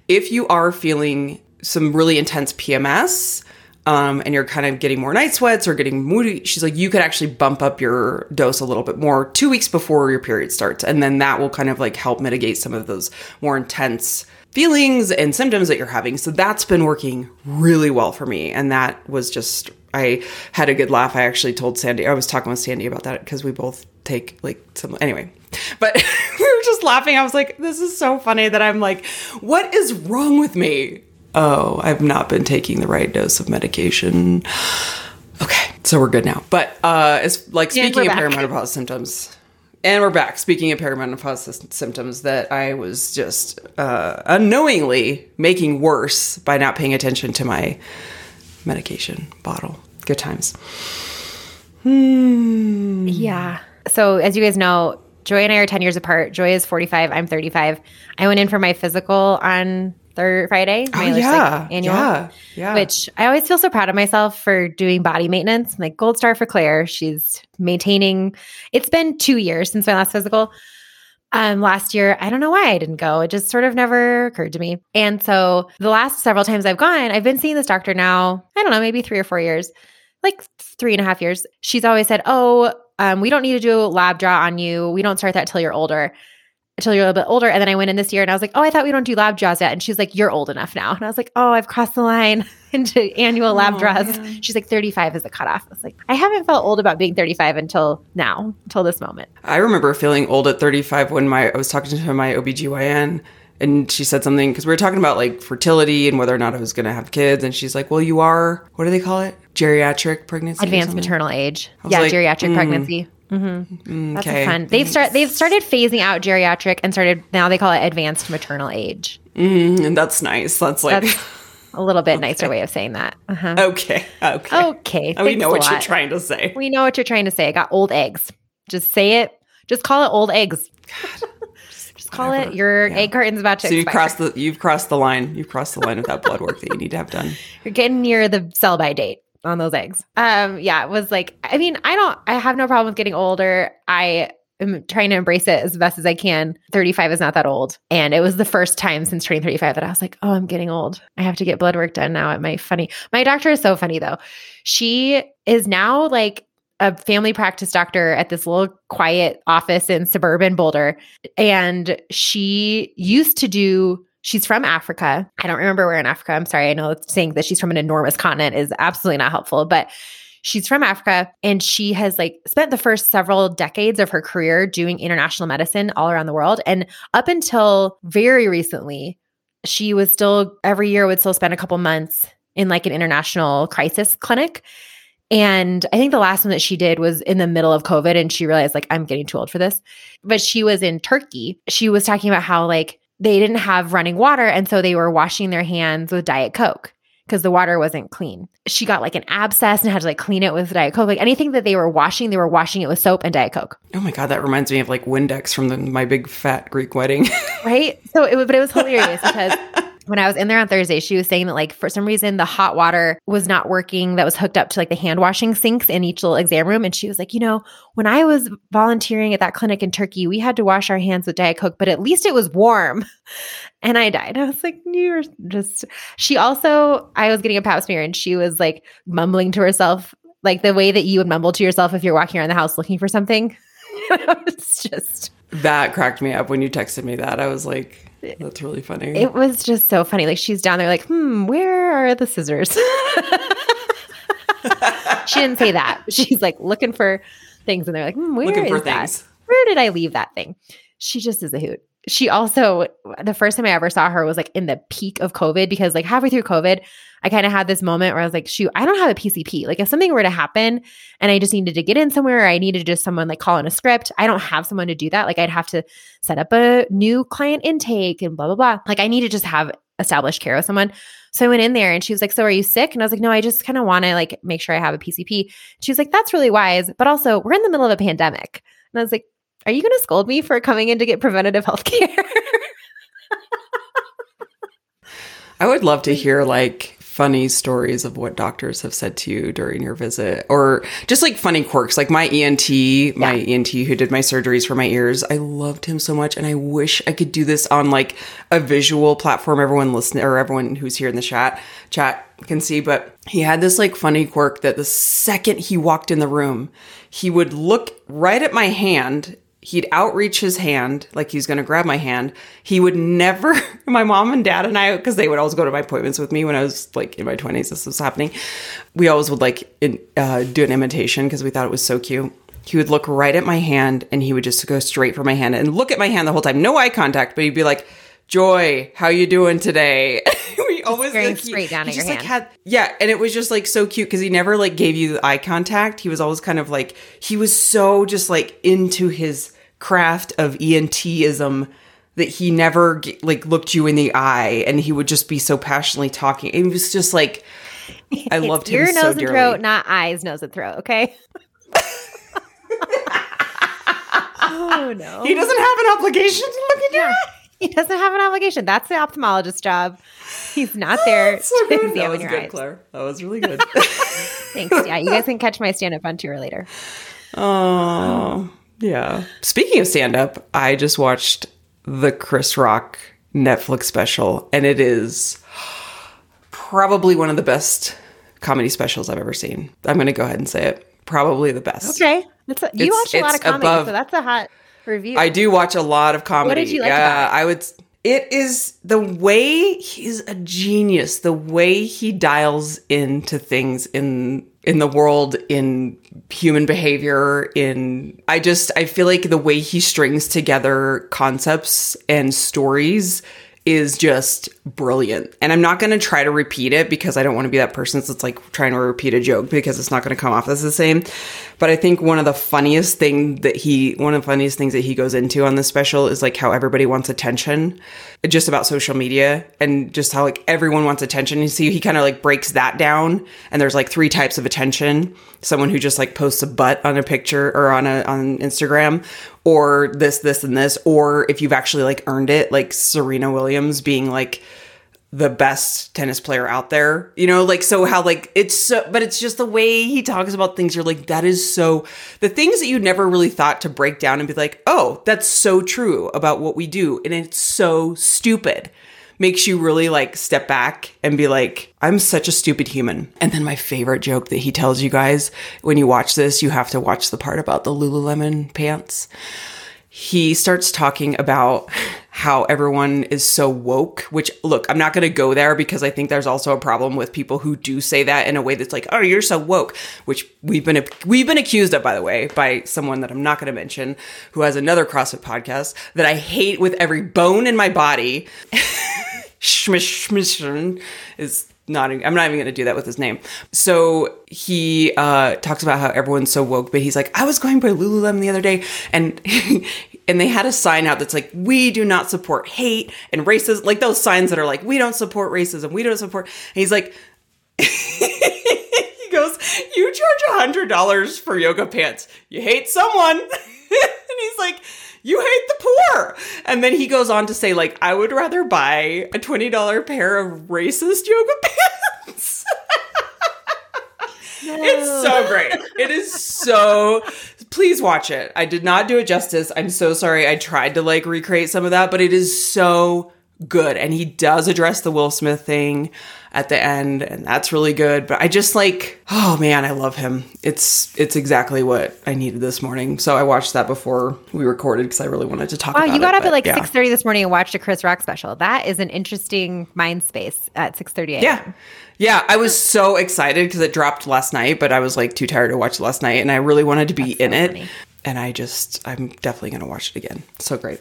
if you are feeling some really intense pms um, and you're kind of getting more night sweats or getting moody, she's like, you could actually bump up your dose a little bit more two weeks before your period starts. And then that will kind of like help mitigate some of those more intense feelings and symptoms that you're having. So that's been working really well for me. And that was just, I had a good laugh. I actually told Sandy, I was talking with Sandy about that because we both take like some, anyway. But we were just laughing. I was like, this is so funny that I'm like, what is wrong with me? Oh, I've not been taking the right dose of medication. Okay, so we're good now. But uh, it's like speaking of back. perimenopause symptoms, and we're back. Speaking of perimenopause symptoms, that I was just uh, unknowingly making worse by not paying attention to my medication bottle. Good times. Yeah. So, as you guys know, Joy and I are 10 years apart. Joy is 45. I'm 35. I went in for my physical on third Friday. My Oh, like, annual. Yeah. Yeah. Which I always feel so proud of myself for doing body maintenance. Like gold star for Claire. She's maintaining. It's been two years since my last physical. Um, last year, I don't know why I didn't go. It just sort of never occurred to me. And so the last several times I've gone, I've been seeing this doctor now, I don't know, maybe three or four years, like three and a half years. She's always said, Oh, um, we don't need to do a lab draw on you. We don't start that till you're older, until you're a little bit older. And then I went in this year and I was like, Oh, I thought we don't do lab draws yet. And she's like, You're old enough now. And I was like, Oh, I've crossed the line into annual lab Oh, draws. man. She's like, 35 is the cutoff. I was like, I haven't felt old about being 35 until now, until this moment. I remember feeling old at 35 when my I was talking to my OBGYN and she said something because we were talking about like fertility and whether or not I was going to have kids and she's like, "Well, you are what do they call it? Geriatric pregnancy." advanced maternal age. Yeah, like, geriatric mm, pregnancy. Hmm That's okay. fun. They've start they've started phasing out geriatric and started now they call it advanced maternal age. Mm, and that's nice. That's like That's a little bit nicer way of saying that. Uh-huh. okay. Okay. Okay, Oh, we know what you're trying to say. We know what you're trying to say. I got old eggs. Just say it. Just call it old eggs. Just call it. Your Yeah. egg carton's about to So you've expire. crossed the you've crossed the line. You've crossed the line of that blood work that you need to have done. You're getting near the sell by date on those eggs. Um, yeah, it was like, I mean, I don't, I have no problem with getting older. I am trying to embrace it as best as I can. 35 is not that old. And it was the first time since turning 35 that I was like, oh, I'm getting old. I have to get blood work done now at my funny. My doctor is so funny though. She is now like, a family practice doctor at this little quiet office in suburban Boulder. And she used to do She's from Africa. I don't remember where in Africa. I'm sorry. I know saying that she's from an enormous continent is absolutely not helpful, but she's from Africa and she has like spent the first several decades of her career doing international medicine all around the world. And up until very recently, she was still every year would still spend a couple months in like an international crisis clinic. And I think the last one that she did was in the middle of COVID and she realized like I'm getting too old for this. But she was in Turkey. She was talking about how like they didn't have running water and so they were washing their hands with diet coke because the water wasn't clean. She got like an abscess and had to like clean it with diet coke. Like anything that they were washing, they were washing it with soap and diet coke. Oh my god, that reminds me of like Windex from the, my big fat Greek wedding. Right? So it was but it was hilarious because when I was in there on Thursday, she was saying that like for some reason the hot water was not working that was hooked up to like the hand washing sinks in each little exam room. And she was like, you know, when I was volunteering at that clinic in Turkey, we had to wash our hands with Diet Coke, but at least it was warm. And I died. I was like, you're just she also I was getting a pap smear and she was like mumbling to herself, like the way that you would mumble to yourself if you're walking around the house looking for something. it's just That cracked me up when you texted me that. I was like, that's really funny. It was just so funny. Like she's down there, like, hmm, where are the scissors? she didn't say that. She's like looking for things, and they're like, hmm, where Looking is that? things. Where did I leave that thing? She just is a hoot. She also, the first time I ever saw her was like in the peak of COVID because like halfway through COVID, I kind of had this moment where I was like, shoot, I don't have a PCP. Like if something were to happen and I just needed to get in somewhere, I needed just someone like call in a script, I don't have someone to do that. Like I'd have to set up a new client intake and blah, blah, blah. Like I need to just have established care with someone. So I went in there and she was like, So are you sick? And I was like, No, I just kind of want to like make sure I have a PCP. She was like, That's really wise. But also, we're in the middle of a pandemic. And I was like, Are you going to scold me for coming in to get preventative health care? I would love to hear like funny stories of what doctors have said to you during your visit or just like funny quirks like my ENT my ENT who did my surgeries for my ears I loved him so much and I wish I could do this on like a visual platform everyone listening or everyone who's here in the chat chat can see but he had this like funny quirk that the second he walked in the room he would look right at my hand he'd outreach his hand like he was going to grab my hand. He would never my mom and dad and i because they would always go to my appointments with me when i was like in my 20s this was happening. We always would like in, uh, do an imitation because we thought it was so cute. He would look right at my hand and he would just go straight for my hand and look at my hand the whole time. No eye contact but he'd be like joy how you doing today we always like, he- straight down he at your just, like, hand. had yeah and it was just like so cute because he never like gave you eye contact he was always kind of like he was so just like into his craft of entism that he never like looked you in the eye and he would just be so passionately talking it was just like i It's loved ear, him nose, so and dearly throat, not eyes, nose, and throat. Okay. oh no. he doesn't have an obligation to look at you He doesn't have an obligation. That's the ophthalmologist's job. He's not there so to good. that was your good eyes. claire that was really good Thanks. Yeah, you guys can catch my stand up on tour later. Oh, yeah. Speaking of stand up, I just watched the Chris Rock Netflix special, and it is probably one of the best comedy specials I've ever seen. I'm going to go ahead and say it. Probably the best. Okay. That's a, you It's- watch a lot of comedy, above- so that's a hot review. I do watch a lot of comedy. did you like yeah? I would. It is the way he's a genius. The way he dials into things in in the world, in human behavior. In I just I feel like the way he strings together concepts and stories is just brilliant. And I'm not going to try to repeat it because I don't want to be that person that's like trying to repeat a joke because it's not going to come off as the same. But I think one of the funniest thing that he one of the funniest things that he goes into on this special is like how everybody wants attention just about social media and just how like everyone wants attention. You see he kind of like breaks that down and there's like three types of attention. Someone who just like posts a butt on a picture or on a on Instagram or this this and this or if you've actually like earned it like Serena Williams being like the best tennis player out there. You know, like so how like it's so but it's just the way he talks about things you're like that is so the things that you never really thought to break down and be like, "Oh, that's so true about what we do." And it's so stupid. Makes you really like step back and be like, I'm such a stupid human. And then my favorite joke that he tells you guys when you watch this, you have to watch the part about the Lululemon pants he starts talking about how everyone is so woke, which look, I'm not going to go there because I think there's also a problem with people who do say that in a way that's like, "Oh, you're so woke," which we've been we've been accused of by the way by someone that I'm not going to mention who has another CrossFit podcast that I hate with every bone in my body. Schmish Schmishern is not I'm not even going to do that with his name. So he uh, talks about how everyone's so woke, but he's like, I was going by Lululemon the other day, and and they had a sign out that's like, we do not support hate and racism, like those signs that are like, we don't support racism, we don't support. And he's like. he goes, You charge a hundred dollars for yoga pants. You hate someone. and he's like, You hate the poor. And then he goes on to say, like, I would rather buy a $20 pair of racist yoga pants. It's so great. It is so. Please watch it. I did not do it justice. I'm so sorry. I tried to like recreate some of that, but it is so good. And he does address the Will Smith thing at the end, and that's really good. But I just like, oh man, I love him. It's it's exactly what I needed this morning. So I watched that before we recorded because I really wanted to talk. Wow, you got it, up at like yeah. six thirty this morning and watched a Chris Rock special. That is an interesting mind space at six thirty a.m. Yeah. Yeah, I was so excited because it dropped last night, but I was like too tired to watch last night and I really wanted to be in it. funny. And I just, I'm definitely going to watch it again. So great.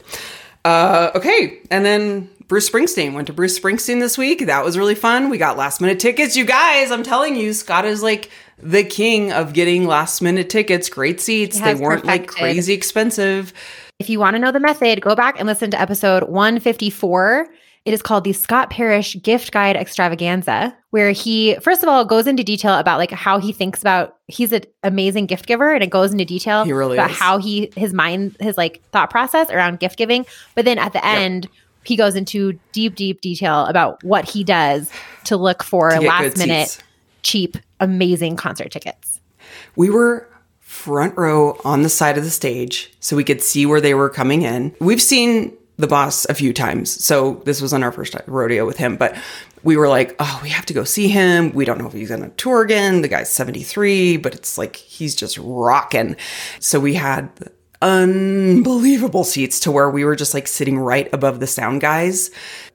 Uh, okay. And then Bruce Springsteen went to Bruce Springsteen this week. That was really fun. We got last minute tickets. You guys, I'm telling you, Scott is like the king of getting last minute tickets. Great seats. They weren't like crazy expensive. If you want to know the method, go back and listen to episode 154. It is called the Scott Parrish Gift Guide Extravaganza, where he, first of all, goes into detail about like how he thinks about, he's an amazing gift giver and it goes into detail He really about is. how he, his mind, his like thought process around gift giving. But then at the end, he goes into deep, deep detail about what he does to look for To last minute, seats. cheap, amazing concert tickets. We were front row on the side of the stage so we could see where they were coming in. We've seen the boss a few times, so this was on our first rodeo with him, but we were like, oh, we have to go see him. We don't know if he's going to tour again. The guy's 73, but it's like he's just rocking. So we had unbelievable seats to where we were just like sitting right above the sound guys.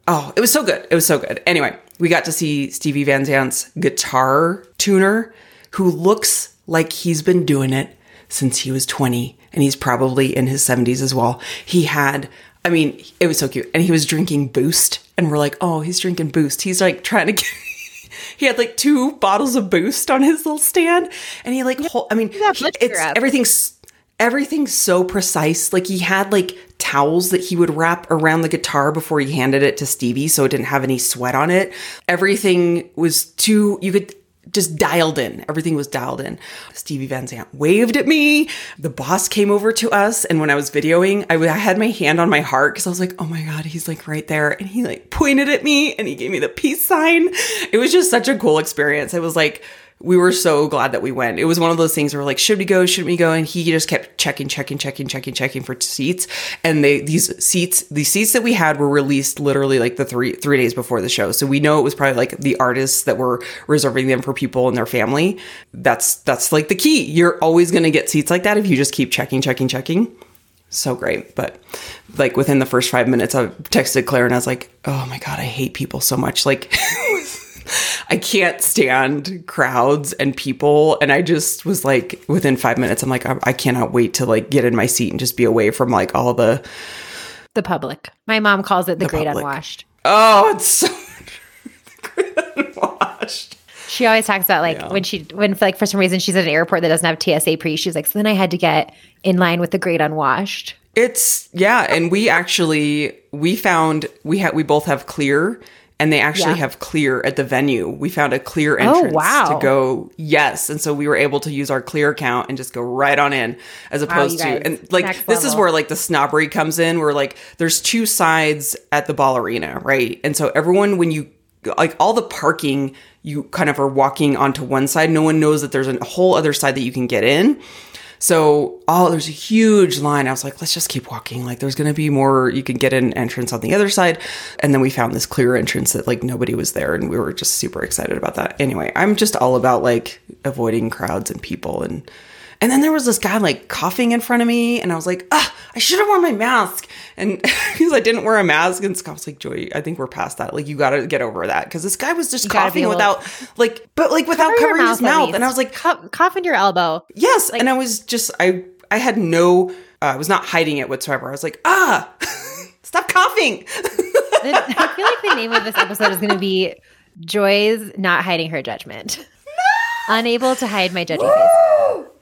Oh, it was so good. It was so good. Anyway, we got to see Stevie Van Zandt's guitar tuner who looks like he's been doing it since he was 20 and he's probably in his 70s as well. He had I mean, it was so cute. And he was drinking Boost and we're like, "Oh, he's drinking Boost." He's like trying to get He had like two bottles of Boost on his little stand and he like hol- I mean, he- it's everything's everything's so precise. Like he had like towels that he would wrap around the guitar before he handed it to Stevie so it didn't have any sweat on it. Everything was too you could just dialed in. Everything was dialed in. Stevie Van Zandt waved at me. The boss came over to us. And when I was videoing, I, w- I had my hand on my heart because I was like, oh my God, he's like right there. And he like pointed at me and he gave me the peace sign. It was just such a cool experience. It was like, we were so glad that we went. It was one of those things where like, should we go? Shouldn't we go? And he just kept checking, checking, checking, checking, checking for seats. And they these seats, the seats that we had were released literally like the three three days before the show. So we know it was probably like the artists that were reserving them for people and their family. That's that's like the key. You're always gonna get seats like that if you just keep checking, checking, checking. So great. But like within the first five minutes, I texted Claire and I was like, oh my God, I hate people so much. Like I can't stand crowds and people. And I just was like, within five minutes, I'm like, I, I cannot wait to like get in my seat and just be away from like all the, The public. My mom calls it the, The great public. unwashed. oh, it's so unwashed. She always talks about like Yeah. when she when like for some reason she's at an airport that doesn't have TSA pre. She's like, so then I had to get in line with the great unwashed. It's yeah, and we actually we found we had we both have clear and they actually Yeah. have clear at the venue. We found a clear entrance wow. to go. Yes, and so we were able to use our clear account and just go right on in, as opposed you to and like this is where like the snobbery comes in. Where like there's two sides at the ball arena, right? And so everyone when you like all the parking, you kind of are walking onto one side. No one knows that there's a whole other side that you can get in. So, oh, there's a huge line. I was like, let's just keep walking. Like, there's going to be more. You can get an entrance on the other side. And then we found this clear entrance that, like, nobody was there. And we were just super excited about that. Anyway, I'm just all about, like, avoiding crowds and people. And, and then there was this guy, like, coughing in front of me. And I was like, ah, I should have worn my mask. And because I didn't wear a mask. And Scott was like, Joy, I think we're past that. Like, you got to get over that. Because this guy was just gotta coughing without, like, but, like, without Cover covering his mouth. And I was like, cough, cough into your elbow. Yes, and I was just I I had no uh, I was not hiding it whatsoever. I was like, ah, stop coughing. I feel like the name of this episode is going to be Joy's not hiding her judgment. No! Unable to hide my judging face.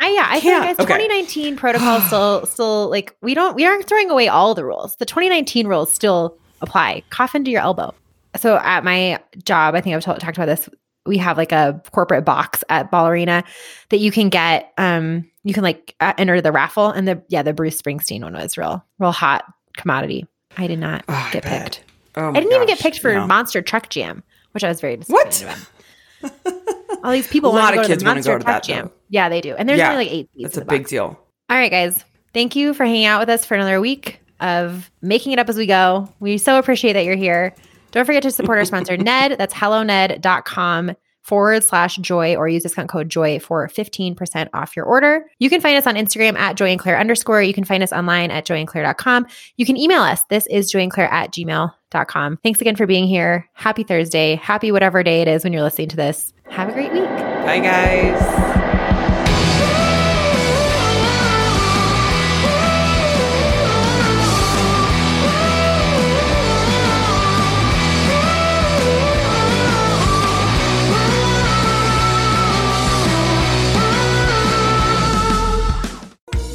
I, yeah, I Can't. think as Okay. 2019 protocol still still like we don't we aren't throwing away all the rules. The 2019 rules still apply. Cough into your elbow. So at my job, I think I've told, talked about this. we have like a corporate box at Ball Arena that you can get. Um, you can like uh, enter the raffle, and the yeah, the Bruce Springsteen one was real, real hot commodity. I did not Oh, get picked. Oh I didn't even get picked for no. Monster Truck Jam, which I was very disappointed What? about. All these people A want lot to go of to kids wanna Monster go to Truck that, Jam. though. Yeah, they do, and there's Yeah, only like eight. That's a big box. deal. All right, guys. Thank you for hanging out with us for another week of making it up as we go. We so appreciate that you're here. Don't forget to support our sponsor, Ned. That's helloned.com forward slash joy or use discount code joy for 15% off your order. You can find us on Instagram at joy and claire underscore. You can find us online at joyandclaire.com. You can email us. This is joyandclaire at gmail.com. Thanks again for being here. Happy Thursday. Happy whatever day it is when you're listening to this. Have a great week. Bye, guys.